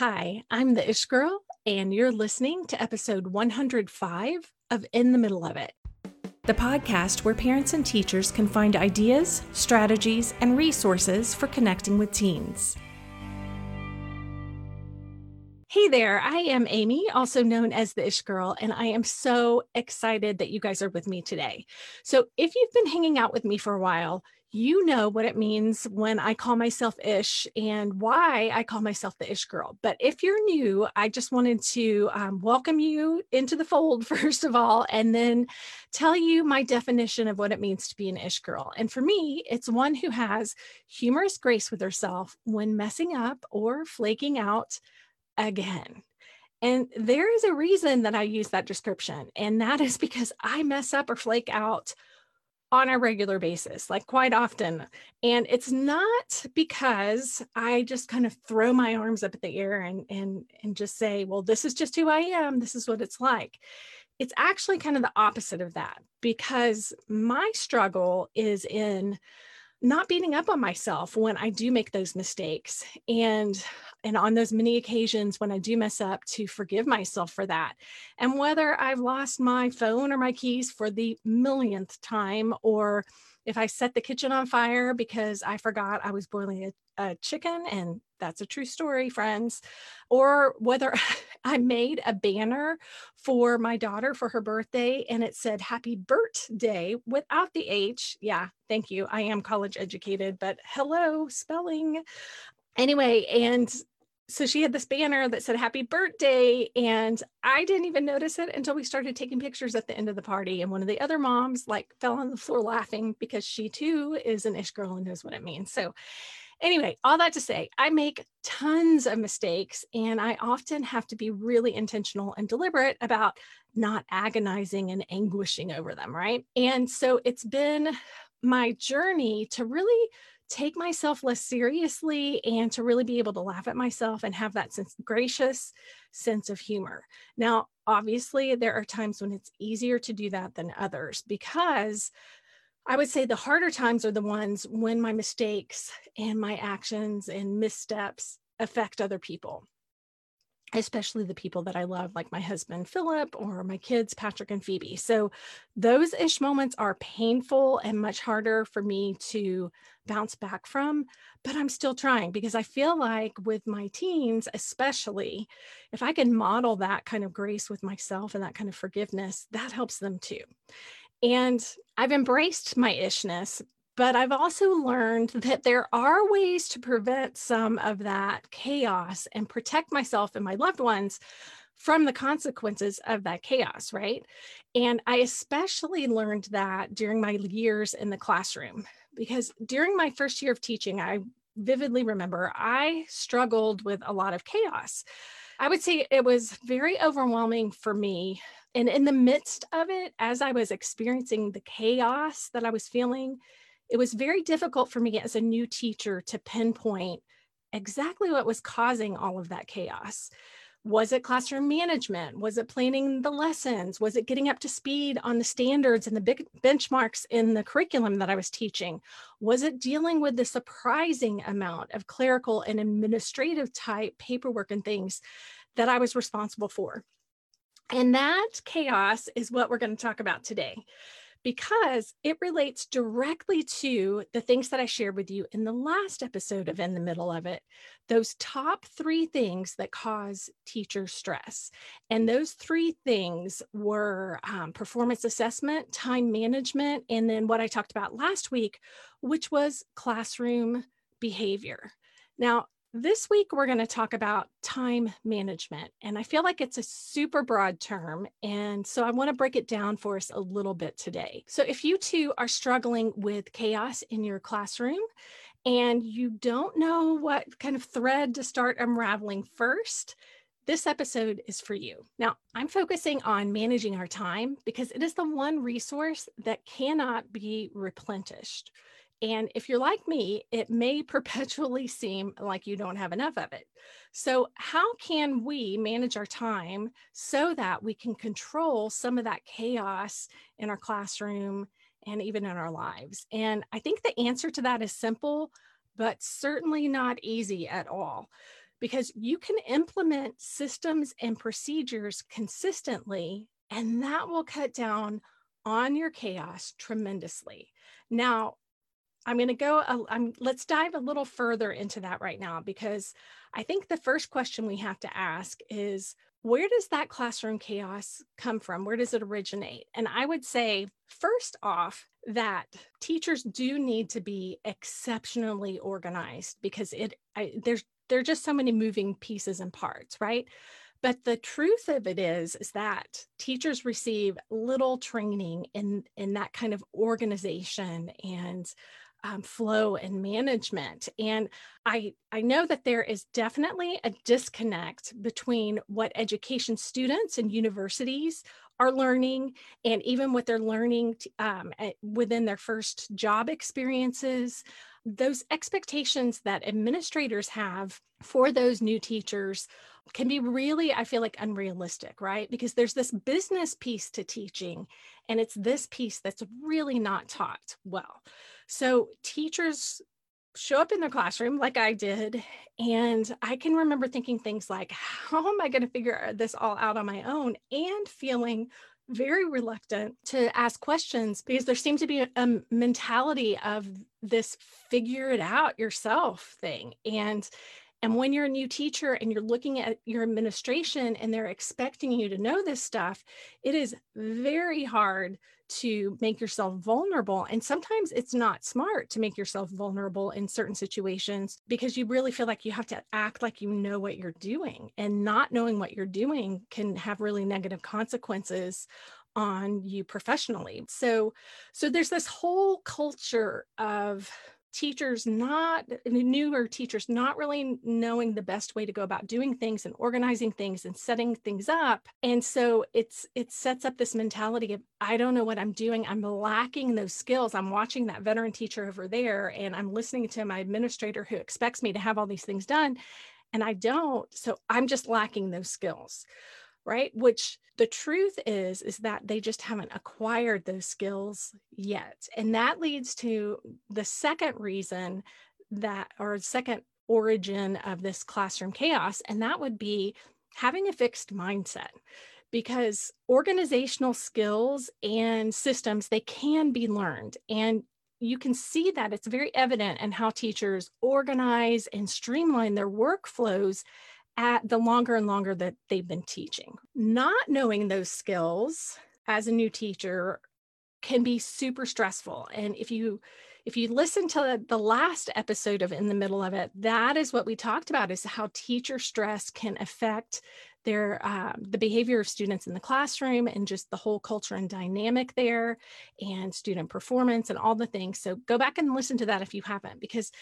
Hi, I'm the Ish Girl, and you're listening to episode 105 of In the Middle of It, the podcast where parents and teachers can find ideas, strategies, and resources for connecting with teens. Hey there, I am Amy, also known as the Ish Girl, and I am so excited that you guys are with me today. So, if you've been hanging out with me for a while, you know what it means when I call myself Ish and why I call myself the Ish Girl. But if you're new, I just wanted to um, welcome you into the fold, first of all, and then tell you my definition of what it means to be an Ish Girl. And for me, it's one who has humorous grace with herself when messing up or flaking out again. And there is a reason that I use that description, and that is because I mess up or flake out on a regular basis, like quite often. And it's not because I just kind of throw my arms up at the air and and and just say, well, this is just who I am. This is what it's like. It's actually kind of the opposite of that because my struggle is in not beating up on myself when I do make those mistakes and and on those many occasions when I do mess up to forgive myself for that. And whether I've lost my phone or my keys for the millionth time or if I set the kitchen on fire because I forgot I was boiling a, a chicken, and that's a true story, friends, or whether I made a banner for my daughter for her birthday and it said happy birthday without the H. Yeah, thank you. I am college educated, but hello, spelling. Anyway, and so she had this banner that said happy birthday and i didn't even notice it until we started taking pictures at the end of the party and one of the other moms like fell on the floor laughing because she too is an ish girl and knows what it means so anyway all that to say i make tons of mistakes and i often have to be really intentional and deliberate about not agonizing and anguishing over them right and so it's been my journey to really take myself less seriously and to really be able to laugh at myself and have that sense gracious sense of humor. Now, obviously, there are times when it's easier to do that than others because I would say the harder times are the ones when my mistakes and my actions and missteps affect other people especially the people that I love, like my husband Philip or my kids Patrick and Phoebe. So those ish moments are painful and much harder for me to bounce back from, but I'm still trying because I feel like with my teens, especially, if I can model that kind of grace with myself and that kind of forgiveness, that helps them too. And I've embraced my ishness but I've also learned that there are ways to prevent some of that chaos and protect myself and my loved ones from the consequences of that chaos, right? And I especially learned that during my years in the classroom, because during my first year of teaching, I vividly remember I struggled with a lot of chaos. I would say it was very overwhelming for me. And in the midst of it, as I was experiencing the chaos that I was feeling, it was very difficult for me as a new teacher to pinpoint exactly what was causing all of that chaos. Was it classroom management? Was it planning the lessons? Was it getting up to speed on the standards and the big benchmarks in the curriculum that I was teaching? Was it dealing with the surprising amount of clerical and administrative type paperwork and things that I was responsible for? And that chaos is what we're going to talk about today because it relates directly to the things that I shared with you in the last episode of In the Middle of It. Those top three things that cause teacher stress. And those three things were um, performance assessment, time management, and then what I talked about last week, which was classroom behavior. Now, this week, we're going to talk about time management. And I feel like it's a super broad term. And so I want to break it down for us a little bit today. So, if you too are struggling with chaos in your classroom and you don't know what kind of thread to start unraveling first, this episode is for you. Now, I'm focusing on managing our time because it is the one resource that cannot be replenished. And if you're like me, it may perpetually seem like you don't have enough of it. So, how can we manage our time so that we can control some of that chaos in our classroom and even in our lives? And I think the answer to that is simple, but certainly not easy at all. because you can implement systems and procedures consistently, and that will cut down on your chaos tremendously. Now, I'm going to go, I'm, let's dive a little further into that right now because I think the first question we have to ask is where does that classroom chaos come from? Where does it originate? And I would say, first off, that teachers do need to be exceptionally organized because it I, there's there are just so many moving pieces and parts, right? But the truth of it is, is that teachers receive little training in, in that kind of organization and um, flow and management. And I, I know that there is definitely a disconnect between what education students and universities are learning and even what they're learning um, within their first job experiences those expectations that administrators have for those new teachers can be really, I feel like, unrealistic, right? Because there's this business piece to teaching, and it's this piece that's really not taught well. So teachers show up in their classroom like I did. And I can remember thinking things like, how am I going to figure this all out on my own? And feeling very reluctant to ask questions because there seemed to be a, a mentality of this figure it out yourself thing. And and when you're a new teacher and you're looking at your administration and they're expecting you to know this stuff, it is very hard to make yourself vulnerable. And sometimes it's not smart to make yourself vulnerable in certain situations because you really feel like you have to act like you know what you're doing. And not knowing what you're doing can have really negative consequences on you professionally. So so there's this whole culture of teachers not newer teachers not really knowing the best way to go about doing things and organizing things and setting things up and so it's it sets up this mentality of i don't know what i'm doing. I'm lacking those skills. I'm watching that veteran teacher over there and i'm listening to my administrator who expects me to have all these things done and i don't so i'm just lacking those skills right? Which the truth is is that they just haven't acquired those skills yet and that leads to the second reason that or second origin of this classroom chaos and that would be having a fixed mindset because organizational skills and systems they can be learned and you can see that it's very evident in how teachers organize and streamline their workflows at the longer and longer that they've been teaching. Not knowing those skills as a new teacher can be super stressful. And if you if you listen to the last episode of in the middle of it, that is what we talked about is how teacher stress can affect their um, the behavior of students in the classroom and just the whole culture and dynamic there and student performance and all the things so go back and listen to that if you haven't because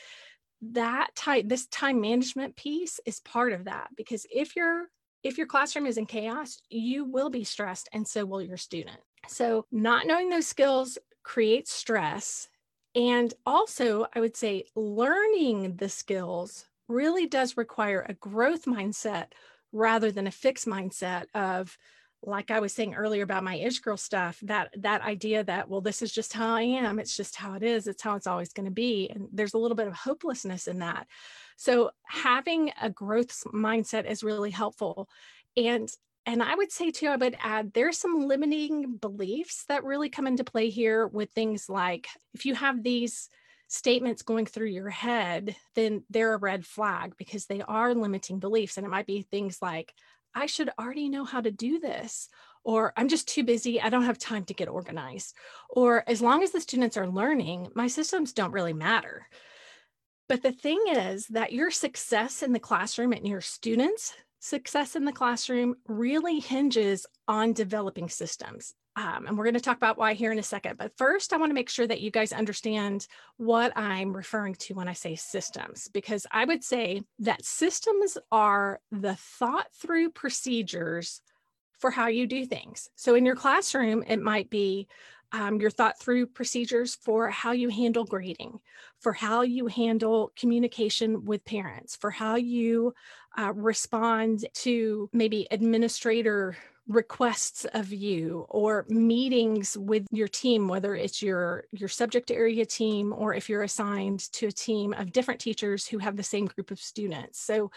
that time this time management piece is part of that because if your if your classroom is in chaos you will be stressed and so will your student. So not knowing those skills creates stress. And also i would say learning the skills really does require a growth mindset rather than a fixed mindset of like I was saying earlier about my ish girl stuff, that that idea that well, this is just how I am, it's just how it is, it's how it's always going to be, and there's a little bit of hopelessness in that. So having a growth mindset is really helpful, and and I would say too, I would add there's some limiting beliefs that really come into play here with things like if you have these statements going through your head, then they're a red flag because they are limiting beliefs. And it might be things like, I should already know how to do this. Or I'm just too busy. I don't have time to get organized. Or as long as the students are learning, my systems don't really matter. But the thing is that your success in the classroom and your students' success in the classroom really hinges on developing systems. Um, and we're going to talk about why here in a second. But first, I want to make sure that you guys understand what I'm referring to when I say systems, because I would say that systems are the thought through procedures for how you do things. So in your classroom, it might be um, your thought through procedures for how you handle grading, for how you handle communication with parents, for how you uh, respond to maybe administrator requests of you or meetings with your team whether it's your your subject area team or if you're assigned to a team of different teachers who have the same group of students. So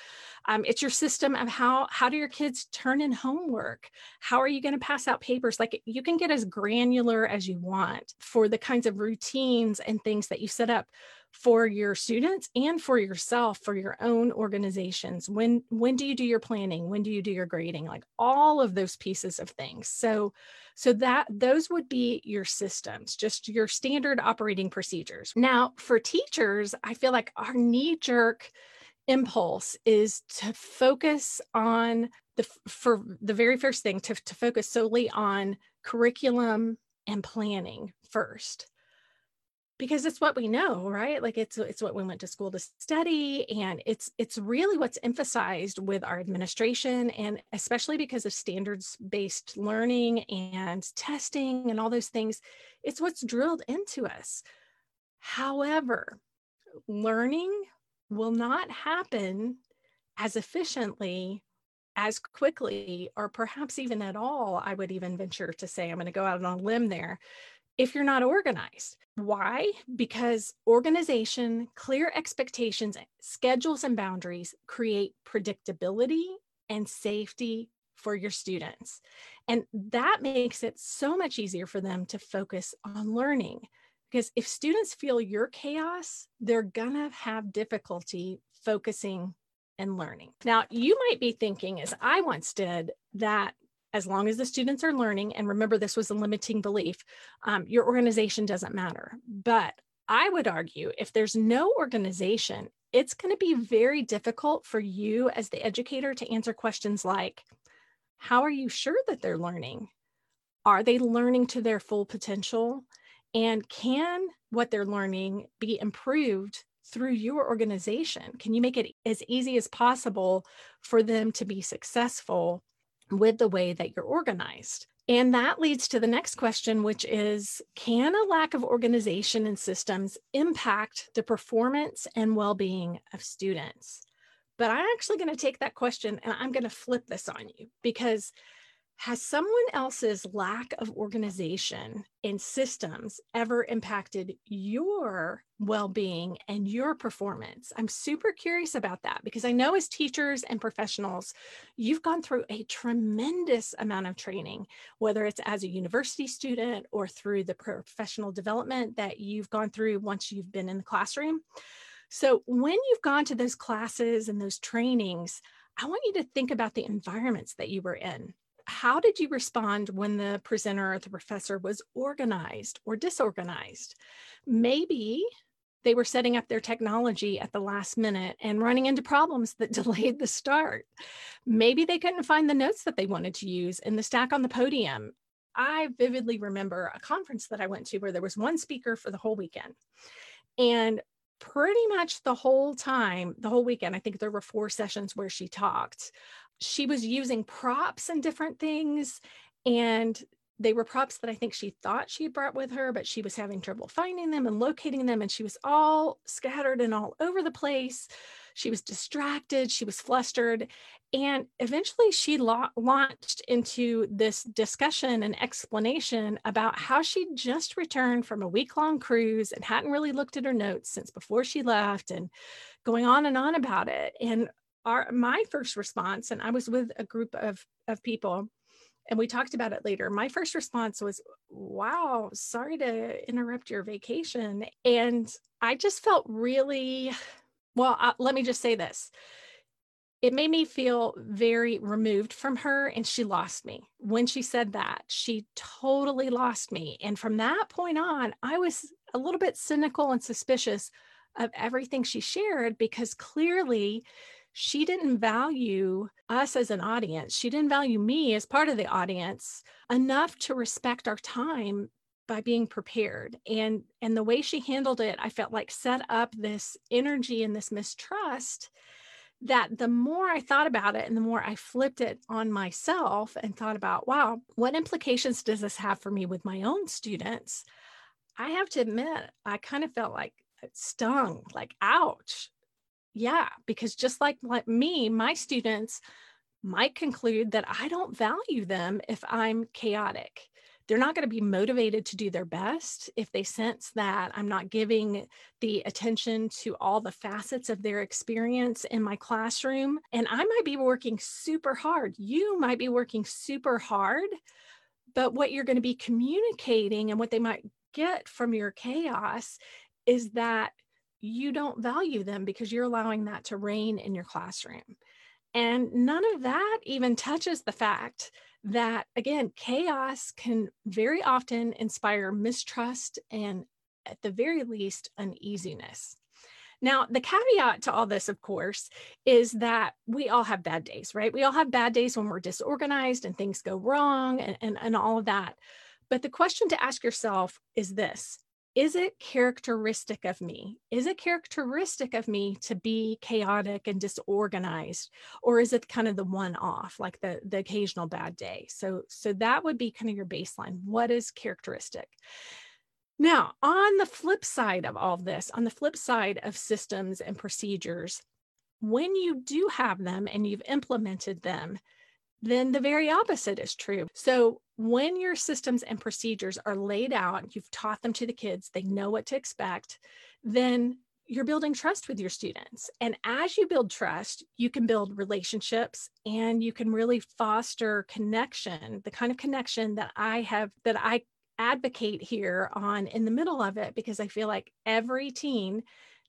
um, it's your system of how how do your kids turn in homework? How are you going to pass out papers? Like you can get as granular as you want for the kinds of routines and things that you set up for your students and for yourself for your own organizations. When when do you do your planning? When do you do your grading? Like all of those pieces of things. So so that those would be your systems just your standard operating procedures. Now for teachers i feel like our knee jerk impulse is to focus on the for the very first thing to, to focus solely on curriculum and planning first because it's what we know right? Like it's it's what we went to school to study and it's it's really what's emphasized with our administration and especially because of standards based learning and testing and all those things it's what's drilled into us. However learning will not happen as efficiently as quickly or perhaps even at all i would even venture to say. I'm going to go out on a limb there if you're not organized. Why? Because organization, clear expectations, schedules, and boundaries create predictability and safety for your students. And that makes it so much easier for them to focus on learning. Because if students feel your chaos, they're going to have difficulty focusing and learning. Now, you might be thinking, as I once did, that as long as the students are learning, and remember, this was a limiting belief, um, your organization doesn't matter. But I would argue if there's no organization, it's going to be very difficult for you as the educator to answer questions like How are you sure that they're learning? Are they learning to their full potential? And can what they're learning be improved through your organization? Can you make it as easy as possible for them to be successful with the way that you're organized. And that leads to the next question, which is Can a lack of organization and systems impact the performance and well being of students? But I'm actually going to take that question and I'm going to flip this on you because has someone else's lack of organization and systems ever impacted your well being and your performance? I'm super curious about that because I know as teachers and professionals, you've gone through a tremendous amount of training, whether it's as a university student or through the professional development that you've gone through once you've been in the classroom. So, when you've gone to those classes and those trainings, I want you to think about the environments that you were in how did you respond when the presenter or the professor was organized or disorganized? Maybe they were setting up their technology at the last minute and running into problems that delayed the start. Maybe they couldn't find the notes that they wanted to use in the stack on the podium. I vividly remember a conference that I went to where there was one speaker for the whole weekend. And pretty much the whole time, the whole weekend, I think there were four sessions where she talked she was using props and different things and they were props that I think she thought she brought with her, but she was having trouble finding them and locating them. And she was all scattered and all over the place. She was distracted. She was flustered. And eventually she la- launched into this discussion and explanation about how she just returned from a week long cruise and hadn't really looked at her notes since before she left and going on and on about it. And our my first response and i was with a group of of people and we talked about it later. My first response was wow sorry to interrupt your vacation. And i just felt really well uh, let me just say this. It made me feel very removed from her and she lost me. When she said that she totally lost me. And from that point on i was a little bit cynical and suspicious of everything she shared because clearly she didn't value us as an audience. She didn't value me as part of the audience enough to respect our time by being prepared. And and the way she handled it, I felt like set up this energy and this mistrust that the more I thought about it and the more I flipped it on myself and thought about, wow, what implications does this have for me with my own students? I have to admit, I kind of felt like stung, like, ouch, yeah because just like me my students might conclude that I don't value them if I'm chaotic. They're not going to be motivated to do their best if they sense that I'm not giving the attention to all the facets of their experience in my classroom. And I might be working super hard. You might be working super hard, but what you're going to be communicating and what they might get from your chaos is that you don't value them because you're allowing that to reign in your classroom. And none of that even touches the fact that, again, chaos can very often inspire mistrust and, at the very least, uneasiness. Now, the caveat to all this, of course, is that we all have bad days, right? We all have bad days when we're disorganized and things go wrong and, and, and all of that. But the question to ask yourself is this is it characteristic of me? Is it characteristic of me to be chaotic and disorganized? Or is it kind of the one off, like the, the occasional bad day? So, so that would be kind of your baseline. What is characteristic? Now, on the flip side of all of this, on the flip side of systems and procedures, when you do have them and you've implemented them, then the very opposite is true. So, when your systems and procedures are laid out, you've taught them to the kids, they know what to expect, then you're building trust with your students. And as you build trust, you can build relationships and you can really foster connection, the kind of connection that I have, that I advocate here on in the middle of it, because I feel like every teen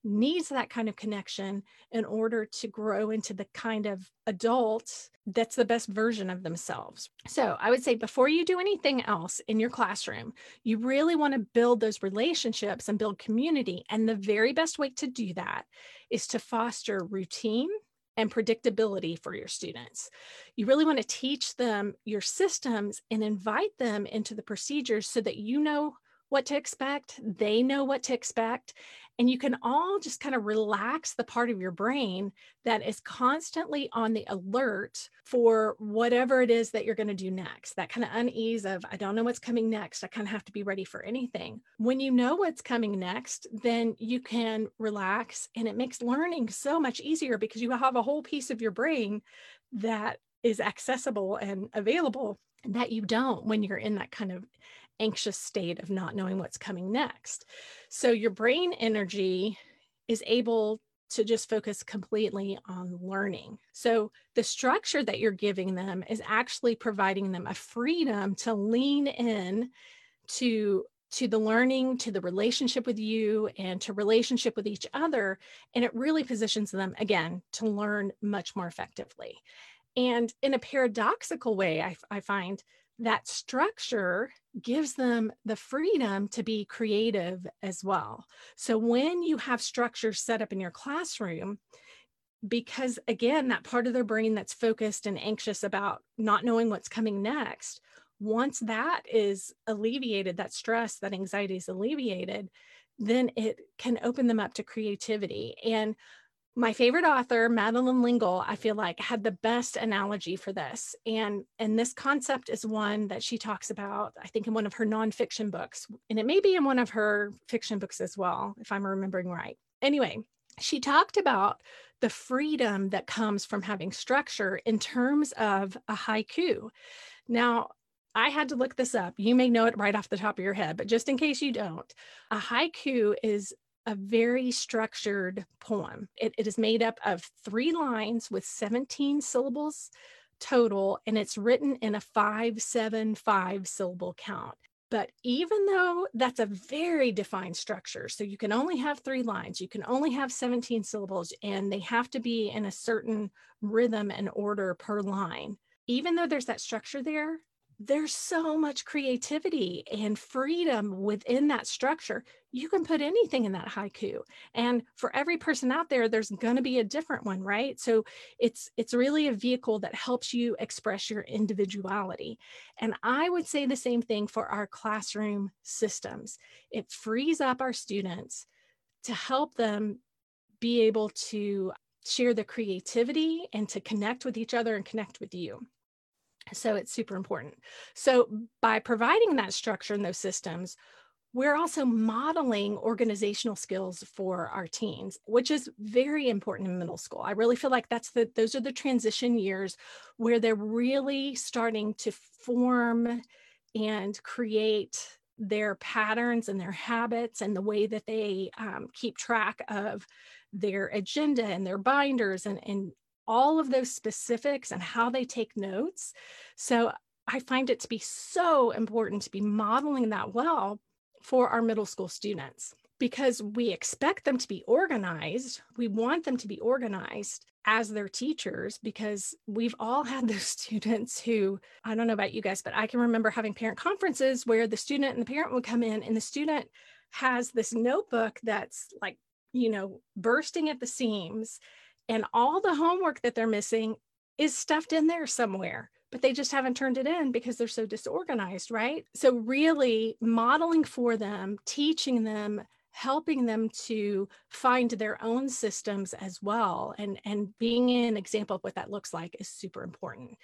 needs that kind of connection in order to grow into the kind of adult that's the best version of themselves. So, I would say before you do anything else in your classroom, you really want to build those relationships and build community. And the very best way to do that is to foster routine and predictability for your students. You really want to teach them your systems and invite them into the procedures so that you know what to expect, they know what to expect, and you can all just kind of relax the part of your brain that is constantly on the alert for whatever it is that you're going to do next. That kind of unease of, I don't know what's coming next. I kind of have to be ready for anything. When you know what's coming next, then you can relax and it makes learning so much easier because you have a whole piece of your brain that is accessible and available that you don't when you're in that kind of anxious state of not knowing what's coming next. So your brain energy is able to just focus completely on learning. So the structure that you're giving them is actually providing them a freedom to lean in to to the learning to the relationship with you and to relationship with each other and it really positions them again to learn much more effectively and in a paradoxical way i, I find that structure gives them the freedom to be creative as well. So when you have structure set up in your classroom, because again, that part of their brain that's focused and anxious about not knowing what's coming next, once that is alleviated, that stress, that anxiety is alleviated, then it can open them up to creativity. And my favorite author madeleine l'engle i feel like had the best analogy for this and and this concept is one that she talks about i think in one of her nonfiction books and it may be in one of her fiction books as well if i'm remembering right anyway she talked about the freedom that comes from having structure in terms of a haiku now I had to look this up. You may know it right off the top of your head, but just in case you don't, a haiku is a very structured poem. It, it is made up of three lines with 17 syllables total, and it's written in a five, seven, five syllable count. But even though that's a very defined structure, so you can only have three lines, you can only have 17 syllables, and they have to be in a certain rhythm and order per line. Even though there's that structure there, there's so much creativity and freedom within that structure. You can put anything in that haiku. And for every person out there, there's going to be a different one, right? So it's it's really a vehicle that helps you express your individuality. And I would say the same thing for our classroom systems. It frees up our students to help them be able to share the creativity and to connect with each other and connect with you. So it's super important. So by providing that structure and those systems, we're also modeling organizational skills for our teens which is very important in middle school i really feel like that's the those are the transition years where they're really starting to form and create their patterns and their habits and the way that they um, keep track of their agenda and their binders and, and all of those specifics and how they take notes so i find it to be so important to be modeling that well for our middle school students because we expect them to be organized. We want them to be organized as their teachers because we've all had those students who, I don't know about you guys, but I can remember having parent conferences where the student and the parent would come in and the student has this notebook that's like, you know, bursting at the seams and all the homework that they're missing is stuffed in there somewhere but they just haven't turned it in because they're so disorganized, right? So, really modeling for them, teaching them, helping them to find their own systems as well, and, and being an example of what that looks like is super important.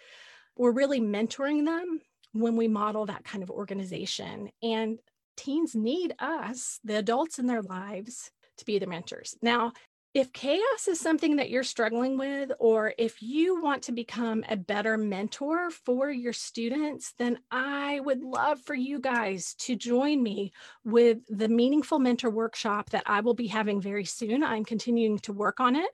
We're really mentoring them when we model that kind of organization. And teens need us, the adults in their lives, to be the mentors. Now, if chaos is something that you're struggling with, or if you want to become a better mentor for your students, then I would love for you guys to join me with the Meaningful Mentor Workshop that I will be having very soon. I'm continuing to work on it.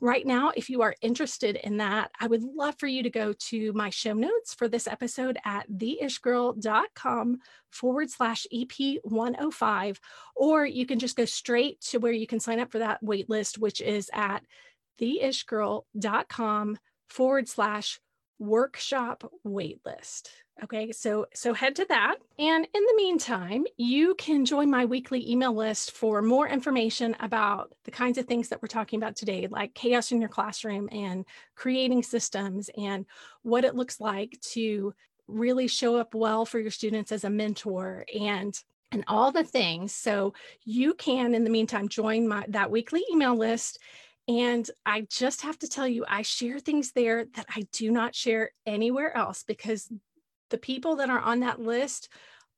Right now, if you are interested in that, I would love for you to go to my show notes for this episode at theishgirl.com forward slash EP 105, or you can just go straight to where you can sign up for that wait list, which is at theishgirl.com forward slash workshop waitlist. Okay, so so head to that. And in the meantime, you can join my weekly email list for more information about the kinds of things that we're talking about today, like chaos in your classroom and creating systems and what it looks like to really show up well for your students as a mentor and and all the things. So you can in the meantime join my that weekly email list. And i just have to tell you i share things there that i do not share anywhere else because the people that are on that list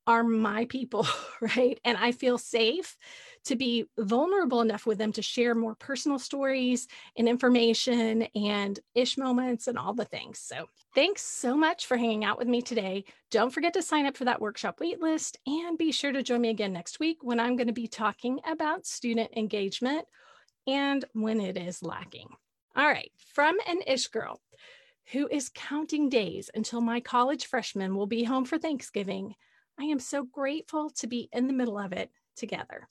are my people, right? And I feel safe to be vulnerable enough with them to share more personal stories and information and ish moments and all the things. So, thanks so much for hanging out with me today. Don't forget to sign up for that workshop waitlist and be sure to join me again next week when I'm going to be talking about student engagement and when it is lacking. All right, from an ish girl who is counting days until my college freshman will be home for Thanksgiving. I am so grateful to be in the middle of it together.